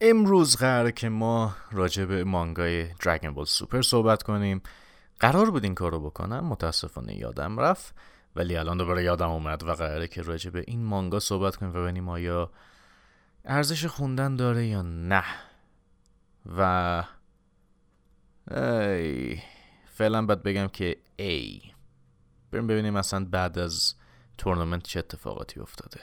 امروز قراره که ما راجع به مانگای دراگون بال سوپر صحبت کنیم. قرار بود این کارو بکنم متاسفانه یادم رفت ولی الان دوباره یادم اومد و قراره که راجع به این مانگا صحبت کنیم و ببینیم آیا ارزش خوندن داره یا نه. و ای فعلا باید بگم که ای. بریم ببینیم اصلا بعد از تورنمنت چه اتفاقاتی افتاده.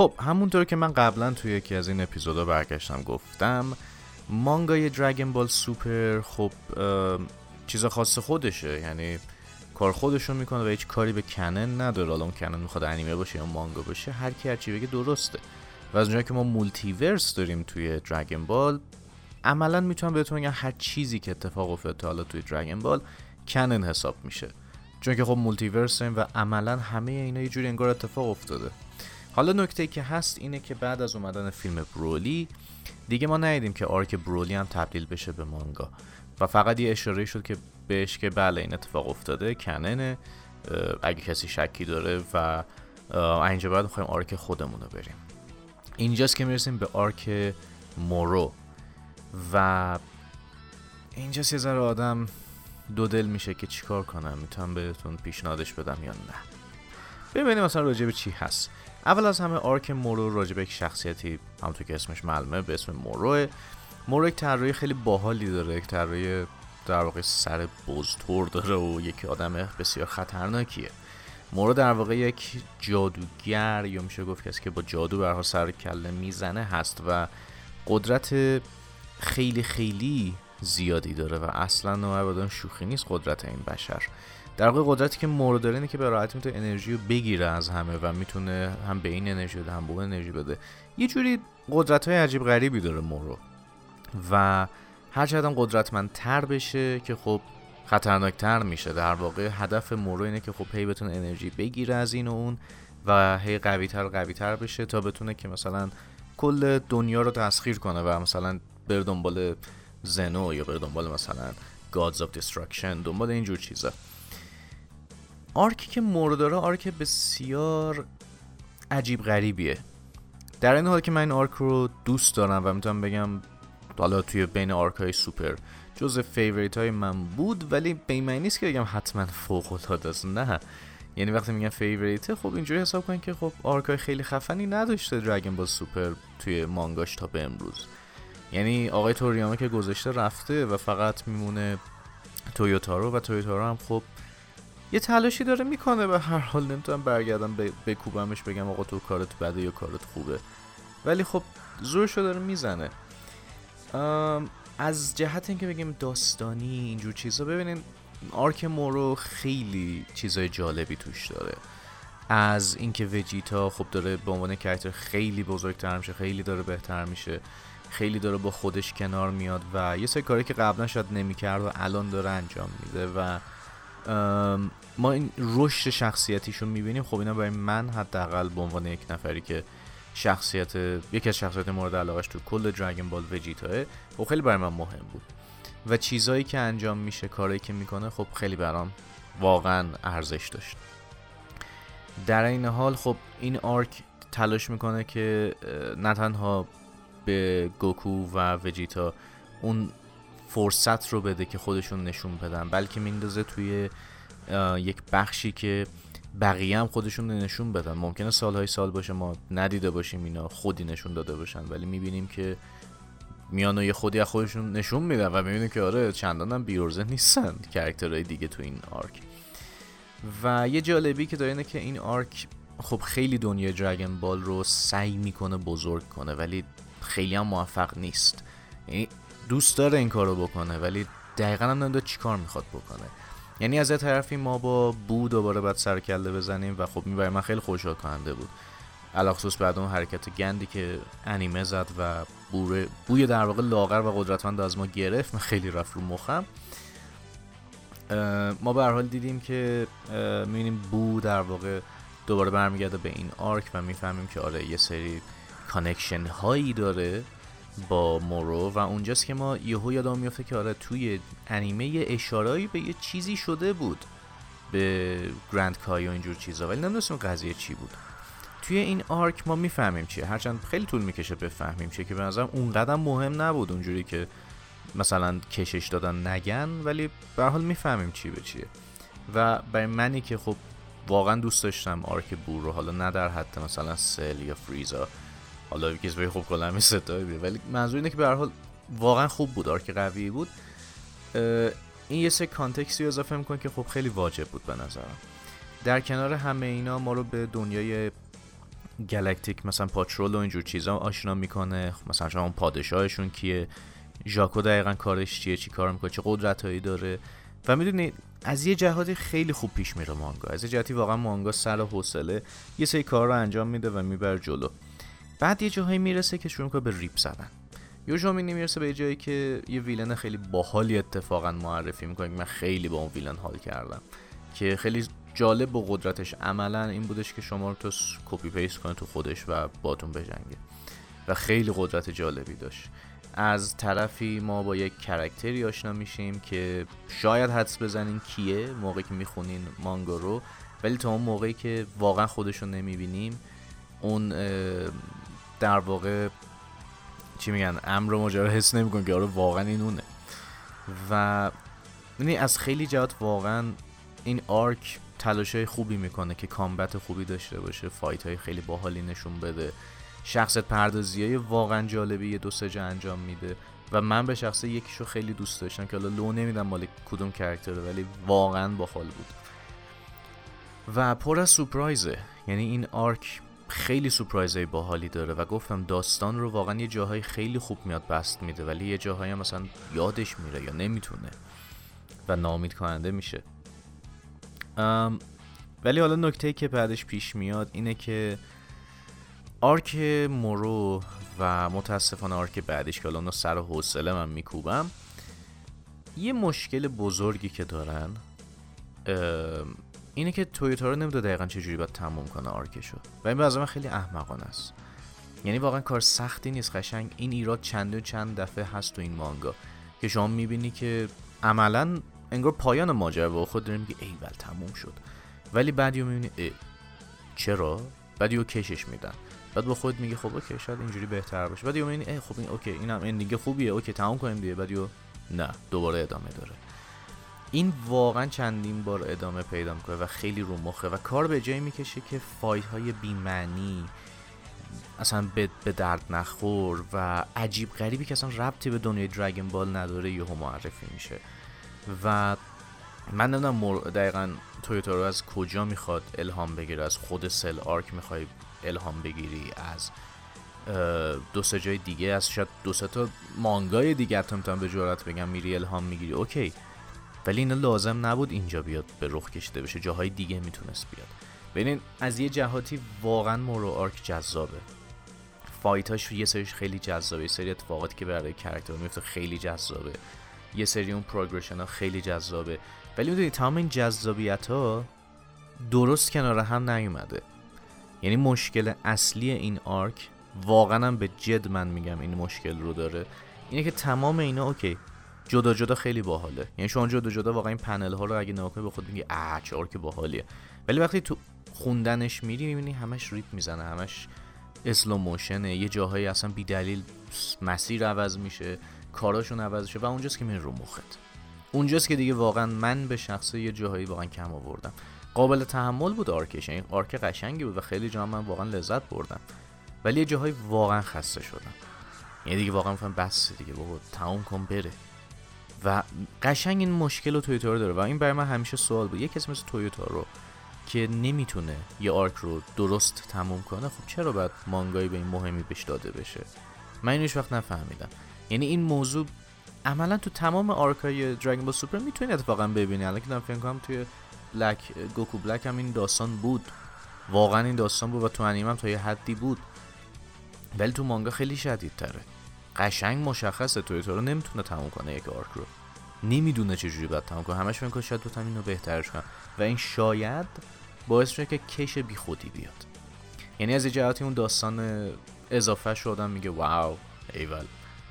خب همونطور که من قبلا توی یکی از این اپیزودا برگشتم گفتم مانگای دراگون بال سوپر خب چیز خاص خودشه. یعنی کار خودشون می‌کنه و هیچ کاری به canon نداره. حالا اون canon می‌خواد انیمه باشه یا مانگا باشه هر کی هر چی بگه درسته. و از اونجایی که ما multiverse داریم توی دراگون بال عملا می‌تونم بهتون بگم هر چیزی که اتفاق افتاده حالا توی دراگون بال canon حساب میشه. چون که خب multiverse و عملا همه اینا یه جوری انگار اتفاق افتاده. حالا نکته که هست اینه که بعد از اومدن فیلم برولی دیگه ما ندیدیم که arc برولی هم تبدیل بشه به مانگا. و فقط یه اشاره شد که بهش که بله این اتفاق افتاده canon ه. اگه کسی شکی داره و اینجا بعد می‌خوایم arc خودمون رو بریم. اینجاست که می‌رسیم به arc مورو. و اینجاست یه ذره آدم دو دل میشه که چیکار کنم می‌تونم بهتون پیشنهادش بدم یا نه. ببینیم مثلا راجع به چی هست. اول از همه آرک مورو راجع به یک شخصیتی همونطور که اسمش معلومه به اسم موروه مورو یک طراحی خیلی باحالی داره یک طراحی در واقع سر بزتور داره و یک آدم بسیار خطرناکیه. مورو در واقع یک جادوگر یا میشه گفت کسی که با جادو برها سر کله می‌زنه هست و قدرت خیلی خیلی زیادی داره و اصلا نوع شوخی نیست قدرت این بشر. در واقع قدرتی که مورو داره اینه که به راحتی می‌تونه انرژی رو بگیره از همه و می‌تونه هم به این انرژی بده هم به اون انرژی بده. یه جوری قدرت های عجیب غریبی داره مورو و هر چقدر قدرتمندتر بشه که خب خطرناکتر میشه. در واقع هدف مورو اینه که خب هی بتونه انرژی بگیره از این و اون و هی قوی تر قوی تر بشه تا بتونه که مثلا کل دنیا رو تسخیر کنه و مثلا بره دنبال زنو یا بره دنبال مثلا Gods of Destruction دنبال اینجور چیزا. arc ی که مورو داره arc بسیار عجیب غریبیه. در این حال که من این arc رو دوست دارم و می‌تونم بگم حالا توی بین arc های سوپر جز favorite های من بود ولی به این معنی نیست که بگم حتما فوق العاده است نه. یعنی وقتی میگم favorite ه خب اینجوری حساب کن که خب arc های خیلی خفنی نداشته دراگون بال سوپر توی مانگاش تا به امروز. یعنی آقای توریاما که گذاشته رفته و فقط میمونه تویوتارو و تویوتارو هم خب یه تلاشی داره می‌کنه به هر حال نمی‌تونم برگردم به بکوبمش بگم آقا تو کارت بده یا کارت خوبه. ولی خب زورشو داره می‌زنه. از جهت اینکه بگیم داستانی اینجور چیزا ببینین آرک مورو خیلی چیزای جالبی توش داره. از اینکه وجیتا خب داره به عنوان کرکتر خیلی بزرگتر میشه خیلی داره بهتر میشه خیلی داره با خودش کنار میاد و یه سری کاری که قبلا شاید نمی‌کرد و الان داره انجام میده و ما این رشد شخصیتیشو می‌بینیم. خب اینا برای من حداقل به عنوان یک نفری که شخصیت یکی از شخصیت مورد علاقش تو کل دراگون بال وجیتاه خب خیلی برای من مهم بود. و چیزایی که انجام میشه کاری که می‌کنه خب خیلی برام واقعا ارزش داشت. در این حال خب این arc تلاش می‌کنه که نه تنها به گوکو و وجیتا اون فرصت رو بده که خودشون نشون بدن بلکه میندازه توی یک بخشی که بقیه هم خودشون نشون بدن. ممکنه سالهای سال باشه ما ندیده باشیم اینا خودی نشون داده باشن ولی می‌بینیم که میان و یه خودی از خودشون نشون میدن و می‌بینیم که آره چندان هم بی‌عرضه نیستن character های دیگه تو این arc. و یه جالبی که داره اینه که این آرک خب خیلی دنیای دراگون بال رو سعی می‌کنه بزرگ کنه ولی خیلی هم موفق نیست. یعنی دوست داره این کارو بکنه ولی دقیقا هم نمی‌دونه چیکار می‌خواد بکنه. یعنی از یه طرفی ما با بو دوباره باید سر کله بزنیم و خب برای من خیلی خوشحال کننده بود. علاخصوص بعد اون حرکت گندی که انیمه زد و بوره بوی در واقع لاغر و قدرتمند از ما گرفت من خیلی رفت رو مخم. ما به حال دیدیم که می‌بینیم بو در واقع دوباره برمیگرده به این arc و می‌فهمیم که آره یه سری connection هایی داره. با مورو و اونجاست که ما یهو یادم میفته که آره توی انیمه اشاره‌هایی به یه چیزی شده بود. به Grand Kai و اینجور چیزا. ولی نمی‌دونستیم قضیه چی بود. توی این arc ما می‌فهمیم چیه. هرچند خیلی طول می‌کشه بفهمیم چیه که به نظرم اونقدر مهم نبود اونجوری که مثلا کشش دادن نگن ولی به حال می‌فهمیم چی به چیه. و برای منی که خب واقعا دوست داشتم آرک بور رو حالا نه در حد مثلا سل یا فریزا. حالا به خوب کلا همین ستایی بیه ولی منظور اینه که به حال واقعا خوب بود آرک قوی بود. این یه سه کانتکسی رو اضافه می‌کنه که خب خیلی واجب بود به نظرم. در کنار همه اینا ما رو به دنیای گلکتیک مثلا پاترول و اینجور چیزا آشنا می‌کنه. مثلا شما پادشاهشون کیه؟ ژاکو دقیقا کارش چیه؟ چی کار می‌کنه؟ چه قدرت هایی داره؟ و می‌دونی از یه جهاتی خیلی خوب پیش میره مانگا. از یه جهتی واقعا مانگا سر حوصله یه سری کار رو انجام میده و می‌بره جلو. بعد یه جاهایی می‌رسه که شروع می‌کنه به ریپ زدن. جایی می‌رسه به جایی که یه villain خیلی باحالی اتفاقا معرفی می‌کنه. من خیلی با اون villain حال کردم. که خیلی جالب و قدرتش عملا این بودش که شما رو تو copy paste کنه تو خودش و باتون بجنگه. و خیلی قدرت جالبی داشت. از طرفی ما با یک character ی آشنا میشیم که شاید حدس بزنین کیه موقعی که می‌خونین مانگا رو. ولی تا اون موقعی که واقعا خودشو نمی‌بینیم اون در واقع چی میگن عمق ماجرا حس نمی‌کنین که آره واقعا این اونه. و یعنی از خیلی جهات واقعا این arc تلاش های خوبی می‌کنه که combat خوبی داشته باشه fight های خیلی باحالی نشون بده. شخصت پردازی های واقعا جالبی یه دو سه جا انجام میده. و من به شخصه یکیشو خیلی دوست داشتم که حالا لو نمیدم مال کدوم کرکتره ولی واقعا باحال بود. و پر از سورپرایزه. یعنی این آرک خیلی سورپرایزهای باحالی داره و گفتم داستان رو واقعا یه جاهای خیلی خوب میاد بست میده ولی یه جاهایی مثلا یادش میره یا نمی‌تونه و نامید کننده میشه ولی حالا نکته که بعدش پیش میاد اینه که arc مورو و متاسفانه arc بعدش که حالا اونو سر حوصله من میکوبم یه مشکل بزرگی که دارن اینه که تویوتارو نمی‌دونه دقیقا چجوری باید تموم کنه arc شو و به نظر من خیلی احمقانه است. یعنی واقعا کار سختی نیست قشنگ. این ایراد چند و چند دفعه هست تو این مانگا که شما می‌بینی که عملا انگار پایان ماجرا با خودت داره میگه ای ول تموم شد. ولی بعد یهو می‌بینی چرا؟ بعد یهو کشش میدن. بعد با خود میگه خب okay شاید اینجوری بهتر باشه. بعد می‌بینی ای خب این okay اینم ending خوبیه. okay تموم کنیم دیگه. بعد یهو نه دوباره ادامه داره. این واقعا چندین بار ادامه پیدا می‌کنه و خیلی رو مخه و کار به جایی می‌کشه که fight های بیمعنی اصلا به درد نخور و عجیب غریبی که اصلا ربطی به دنیای دراگون بال نداره یهو معرفی میشه. و من نمی‌دونم مر- دقیقا تویوتارو از کجا می‌خواد الهام بگیره از خود Cell Arc می‌خوای الهام بگیری از دو سه جای دیگه از شاید دو سه تا مانگای دیگه حتی می‌تونم به جرات بگم میری الهام می‌گیری. okay. ولی اینا لازم نبود اینجا بیاد به رخ کشیده بشه. جاهای دیگه می‌تونست بیاد. ببینین از یه جهاتی واقعا مورو arc جذابه. fight اش یه سریش خیلی جذابه. یه سری اتفاقاتی که برای character میفته خیلی جذابه. یه سری اون progression ها خیلی جذابه. ولی می‌دونی تمام این جذابیت ها درست کنار هم نیومده. یعنی مشکل اصلی این arc واقعا به جد من میگم این مشکل رو داره. اینه که تمام اینا okay. جدا جدا خیلی باحاله. یعنی شما جدا جدا واقعا این پنل ها رو اگه نگاه کنی به خود میگی اه چه arc باحالیه. ولی وقتی تو خوندنش میری می‌بینی همش ریپ می‌زنه همش slow motion ه یه جاهایی اصلا بی دلیل مسیر عوض میشه کاراشون عوض میشه و اونجاست که میره رو مخت. اونجاست که دیگه واقعا من به شخصه یه جاهایی واقعا کم آوردم. قابل تحمل بود arc ش یعنی arc قشنگی بود و خیلی جا من واقعا لذت بردم. ولی یه جاهایی واقعا خسته شدم. یعنی دیگه واقعا میگم بس دیگه بابا تموم کن بره. و قشنگ این مشکل رو تویوتارو داره و این برای من همیشه سوال بود. یه کسی مثل تویوتارو که نمی‌تونه یه arc رو درست تموم کنه خب چرا باید مانگایی به این مهمی بهش داده بشه؟ من اینو وقت نفهمیدم. یعنی این موضوع عملا تو تمام arc ای Dragon Ball Super می‌تونی اتفاقا ببینی. الان که دارم فکر کنم توی بلک Goku Black هم این داستان بود. واقعا این داستان بود و تو انیمه هم تا یه حدی بود. ولی تو مانگا خیلی شدید تره قشنگ مشخصه تویوتارو نمی‌تونه تموم کنه یک arc رو. نمی‌دونه چجوری باید تموم کنه. همش میگه شاید بتونم اینو بهترش کنم و این شاید باعث میشه که کش بی خودی بیاد. یعنی از جهاتی اون داستان اضافه شدن میگه wow ایول.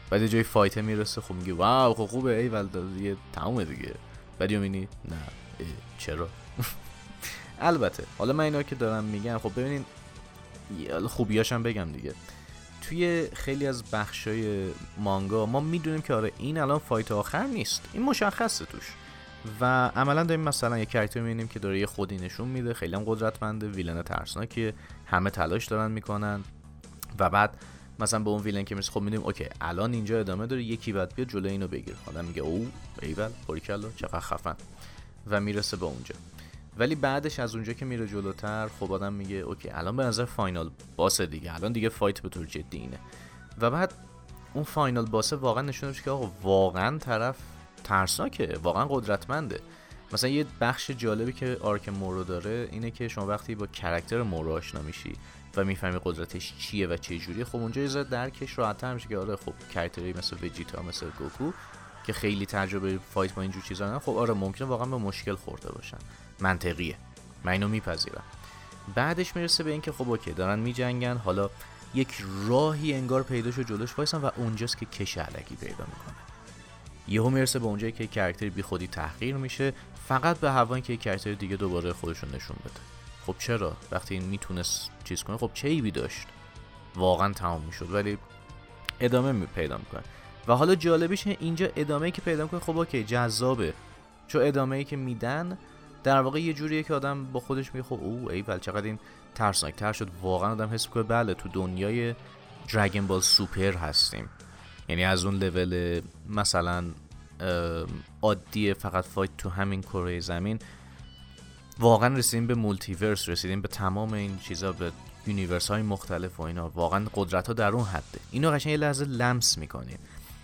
بعد جای fight می‌رسه خب میگه wow خب خوبه ایول دیگه تمومه دیگه. بعد می‌بینی نه چرا؟ البته حالا من اینا که دارم میگم خب ببینین خوبیاشم بگم دیگه. توی خیلی از بخشای مانگا ما می‌دونیم که آره این الان fight آخر نیست. این مشخصه توش. و عملا داریم مثلا یه character می‌بینیم که داره یه خودی نشون میده. خیلی هم قدرتمنده. villain ترسناکیه. همه تلاش دارن می‌کنن. و بعد مثلا به اون villain که می‌رسه خب می‌دونیم okay الان اینجا ادامه داره. یکی بعد بیاد جلوی اینو بگیر آدم میگه او ایول باریکلا چقدر خفن. و می‌رسه به اونجا. ولی بعدش از اونجا که میره جلوتر خب آدم میگه okay الان به نظر final boss دیگه. الان دیگه fight به طور جدی اینه. و بعد اون final boss ه واقعا نشون میشه که آقا واقعا طرف ترسناکه واقعا قدرتمنده. مثلا یه بخش جالبی که arc مورو داره اینه که شما وقتی با character مورو آشنا میشی و می‌فهمی قدرتش چیه و چه جوریه خب اونجا یه درکش راحت‌تر میشه که آره خب character ی مثل وجیتا مثل گوکو که خیلی تجربه fight با اینجور چیزا ندارن، خب آره ممکنه واقعا به مشکل خورده باشن. منطقیه. من اینو میپذیرم. بعدش می‌رسه به اینکه خب okay دارن میجنگن. حالا یک راهی انگار پیدا شد جلوش وایسن و اونجاست که کش الکی پیدا می‌کنه. یهو می‌رسه به اونجایی که character بی خودی تحقیر میشه. فقط به هوای که character دیگه دوباره خودشون نشون بده. خب چرا؟ وقتی این می‌تونست چیز کنه خب چه عیبی داشت؟ واقعا تمام می‌شد ولی ادامه می پیدا می‌کنه. و حالا جالبیش اینجا ادامه که پیدا می‌کنه خب okay جذابه. چون ادامه ای که میدن در واقع یه جوریه که آدم با خودش میگه خب او ایول چقدر این ترسناک تر شد. واقعا آدم حس می‌کنه بله تو دنیای Dragon Ball Super هستیم. یعنی از اون لول مثلا عادی فقط fight تو همین کره زمین واقعا رسیدیم به multiverse رسیدیم به تمام این چیزا به universe های مختلف و اینا. واقعا قدرت ها در اون حده. اینو قشنگ یه لحظه لمس می‌کنین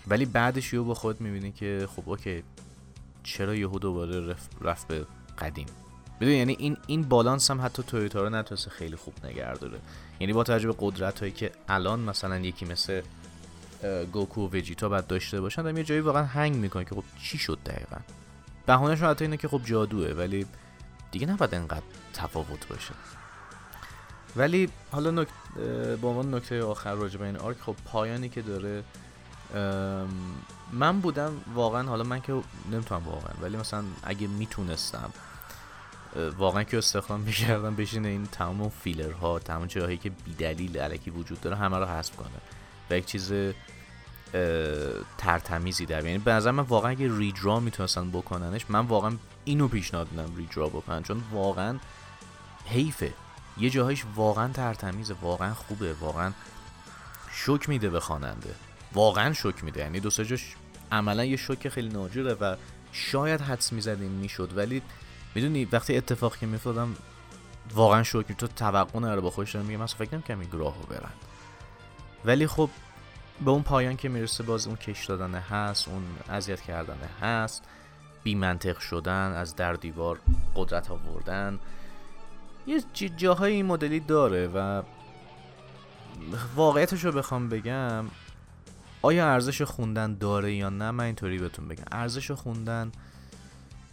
ولی بعدش یهو با خود می‌بینی که خب okay چرا یهو دوباره رفت, رفت به قدیم. بدون یعنی این این بالانس هم حتی تویوتارو نتونسته خیلی خوب نگه یعنی با توجه به قدرت هایی که الان مثلا یکی مثل گوکو و وجیتا باید داشته باشن دارم یه جایی واقعا هنگ می‌کنه که خب چی شد دقیقا؟ بهانهشون حتی اینه که خب جادوه ولی دیگه نباید انقدر تفاوت باشه. ولی حالا نک... به عنوان نکته آخر راجع به این آرک خب پایانی که داره من بودم واقعا حالا من که نمی‌تونم واقعا ولی مثلا اگه می‌تونستم واقعا که استخدام می‌کردم بشینه این تمام فیلرها تمام چیزهایی که بیدلیل علکی وجود داره همه رو حذف کنه و یک چیز ترتمیزی در. یعنی به نظر من واقعا اگه ریدرا می‌تونستن بکننش من واقعا اینو پیشنهاد میدم ریدرا بکنن. چون واقعا حیفه. یه جاهایش واقعا ترتمیزه واقعا خوبه واقعا شوک میده به خواننده. واقعا شوک میده. یعنی دو جاش عملا یه شوک خیلی ناجوره و شاید حدس می‌زدیم می‌شد. ولی می‌دونی وقتی اتفاقی که میافتادم واقعا شوک تو توقع نداره با خودش میگه من فکر نمی‌کردم این راهو برن. ولی خب به اون پایان که می‌رسه باز اون کش دادنه هست اون اذیت کردنه هست بی منطق شدن از در دیوار قدرت آوردن. یه جا- جاهای این مدلی داره و واقعیتش رو بخوام بگم آیا ارزش خوندن داره یا نه؟ من اینطوری بهتون بگم. ارزش خوندن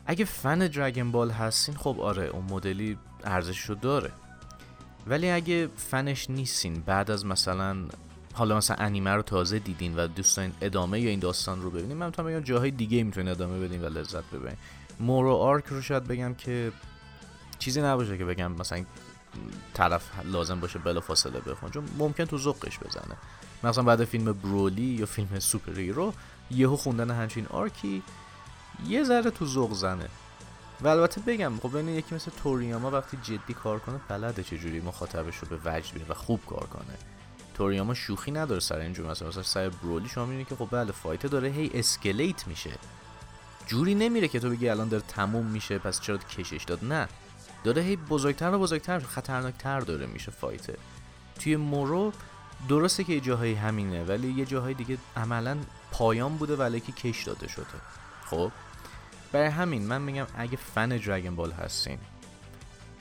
اگه فن دراگون بال هستین خب آره اون مدلی ارزش رو داره. ولی اگه فنش نیستین بعد از مثلا حالا مثلا انیمه رو تازه دیدین و دوست دارین ادامه یا این داستان رو ببینین من می‌تونم بگم جاهای دیگه می‌تونین ادامه بدین و لذت ببرین. مورو آرک رو شاید بگم که چیزی نباشه که بگم مثلا طرف لازم باشه بلا فاصله بخون چون ممکن تو ذوقش بزنه. مثلا بعد فیلم برولی یا فیلم Super Hero یهو خوندن همچین arc ی یه ذره تو ذوق زنه. و البته بگم خب ببین یکی مثل توریاما وقتی جدی کار کنه بلده چجوری مخاطبش رو به وجد بیاره و خوب کار کنه. توریاما شوخی نداره سر اینجور مثلا مثلا سر برولی شما می‌بینی که خب بله fight داره هی escalate میشه. جوری نمیره که تو بگی الان داره تموم میشه پس چرا کشش داد؟ نه. داره هی بزرگتر و بزرگتر خطرناکتر داره میشه fight ه. توی مورو درسته که یه جاهایی همینه ولی یه جاهای دیگه عملا پایان بوده ولی که کش داده شده. خب؟ برای همین من میگم اگه فن دراگون بال هستین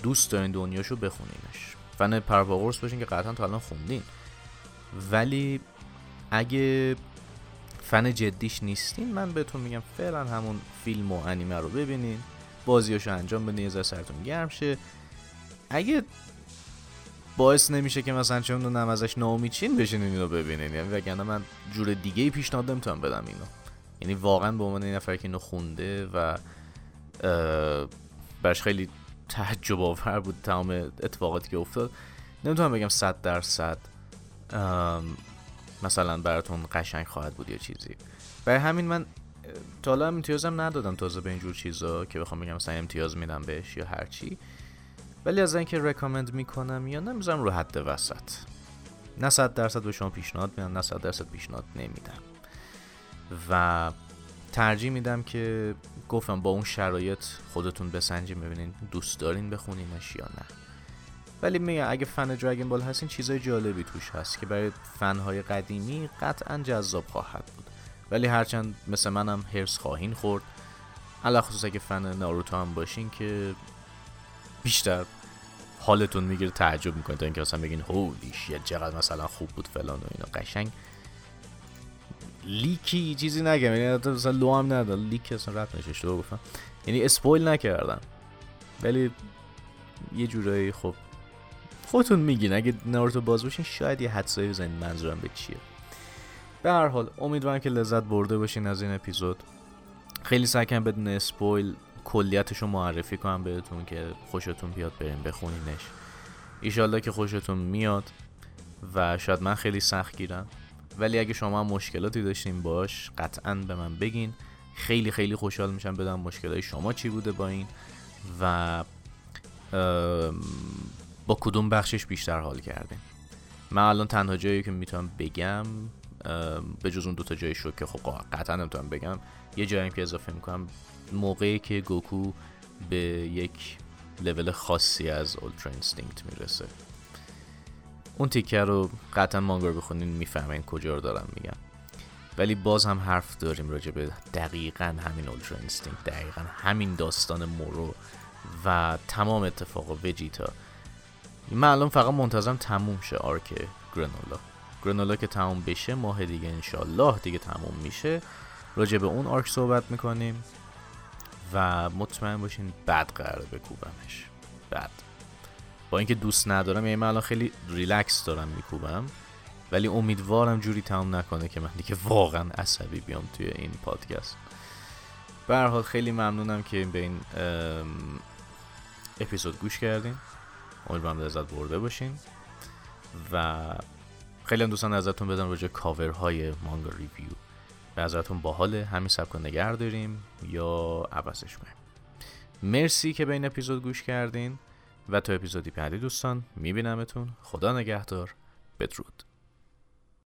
دوست دارین دنیاشو بخونینش. فن پرواورس باشین که قطعا تا الان خوندین. ولی اگه فن جدیش نیستین من بهتون میگم فعلا همون فیلم و انیمه رو ببینین. بازیاشو انجام بدین یه سرتون گرم شه. اگه باعث نمیشه که مثلا چون دونم ازش ناامید چین بشین اینو ببینین. یعنی وگرنه من جور دیگه ای پیشنهاد نمی‌تونم بدم اینو. یعنی واقعا به عنوان این نفر که اینو خونده و اه، براش خیلی تعجب آور بود تمام اتفاقاتی که افتاد. نمی‌تونم بگم صد درصد مثلا براتون قشنگ خواهد بود یا چیزی. برای همین من تا حالا امتیازم ندادم تازه به اینجور چیزا که بخوام بگم مثلا امتیاز میدم بهش یا هرچی. ولی از اینکه رکامند می‌کنم یا نمی‌ذارم رو حد وسط. نه صد درصد به شما پیشنهاد میدم نه صد درصد پیشنهاد نمیدم. و ترجیح میدم که گفتم با اون شرایط خودتون بسنجین ببینین دوست دارین بخونینش یا نه. ولی میگم اگه فن دراگون بال هستین چیزای جالبی توش هست که برای فنهای قدیمی قطعا جذاب خواهد بود. ولی هرچند مثل منم هرس خواهین خورد علا خصوص اگه فن ناروتو هم باشین که بیشتر حالتون می‌گیره تعجب می‌کنید تا اینکه مثلا بگین هولی شیت چقدر مثلا خوب بود فلان و اینا. قشنگ. لیکی چیزی نگم یعنی مثلا لو هم نداد لیک اصلا رد نشه اشتباه گفتم. یعنی اسپویل نکردم ولی یه جورایی خب خودتون میگین. اگه ناروتو باز باشین شاید یه حدسایی بزنین منظورم به چیه. به هر حال امیدوارم که لذت برده باشین از این اپیزود. خیلی سعی کنم بدون اسپویل کلیتش رو معرفی کنم بهتون که خوشتون بیاد بریم بخونینش. ایشالله که خوشتون میاد و شاید من خیلی سخت گیرم. ولی اگه شما هم مشکلاتی داشتین باش قطعا به من بگین. خیلی خیلی خوشحال میشم بدم مشکلات شما چی بوده با این و با کدوم بخشش بیشتر حال کردین. من الان تنها جایی که می‌تونم بگم به جز اون دوتا جای شد که خب قطعا نمی‌تونم بگم یه جایی که اضافه می‌کنم موقعی که گوکو به یک لول خاصی از Ultra Instinct می‌رسه. اون تیکه رو قطعا مانگا بخونین می‌فهمین کجا رو دارم میگم. ولی باز هم حرف داریم راجع به دقیقا همین Ultra Instinct دقیقا همین داستان مورو و تمام اتفاق وجیتا من الان فقط منتظرم تموم شه arc گرنولا گرنولا که تموم بشه ماه دیگه انشالله دیگه تموم میشه. راجع به اون arc صحبت می‌کنیم. و مطمئن باشین بد قراره بکوبمش. بد. با اینکه دوست ندارم یعنی من الان خیلی ریلکس دارم میکوبم ولی امیدوارم جوری تمام نکنه که من دیگه واقعا عصبی بیام توی این پادکست. به حال خیلی ممنونم که به این اپیزود گوش کردین. امیدوارم لذت برده باشین. و خیلی هم دوستان ازتون بدم راجع کاورهای مانگا ریویو. به نظرتون باحاله؟ همین سبک نگه داریم یا عوضش کنیم؟ مرسی که به این اپیزود گوش کردین و تا اپیزودی بعدی دوستان میبینمتون. خدا نگهدار. بدرود.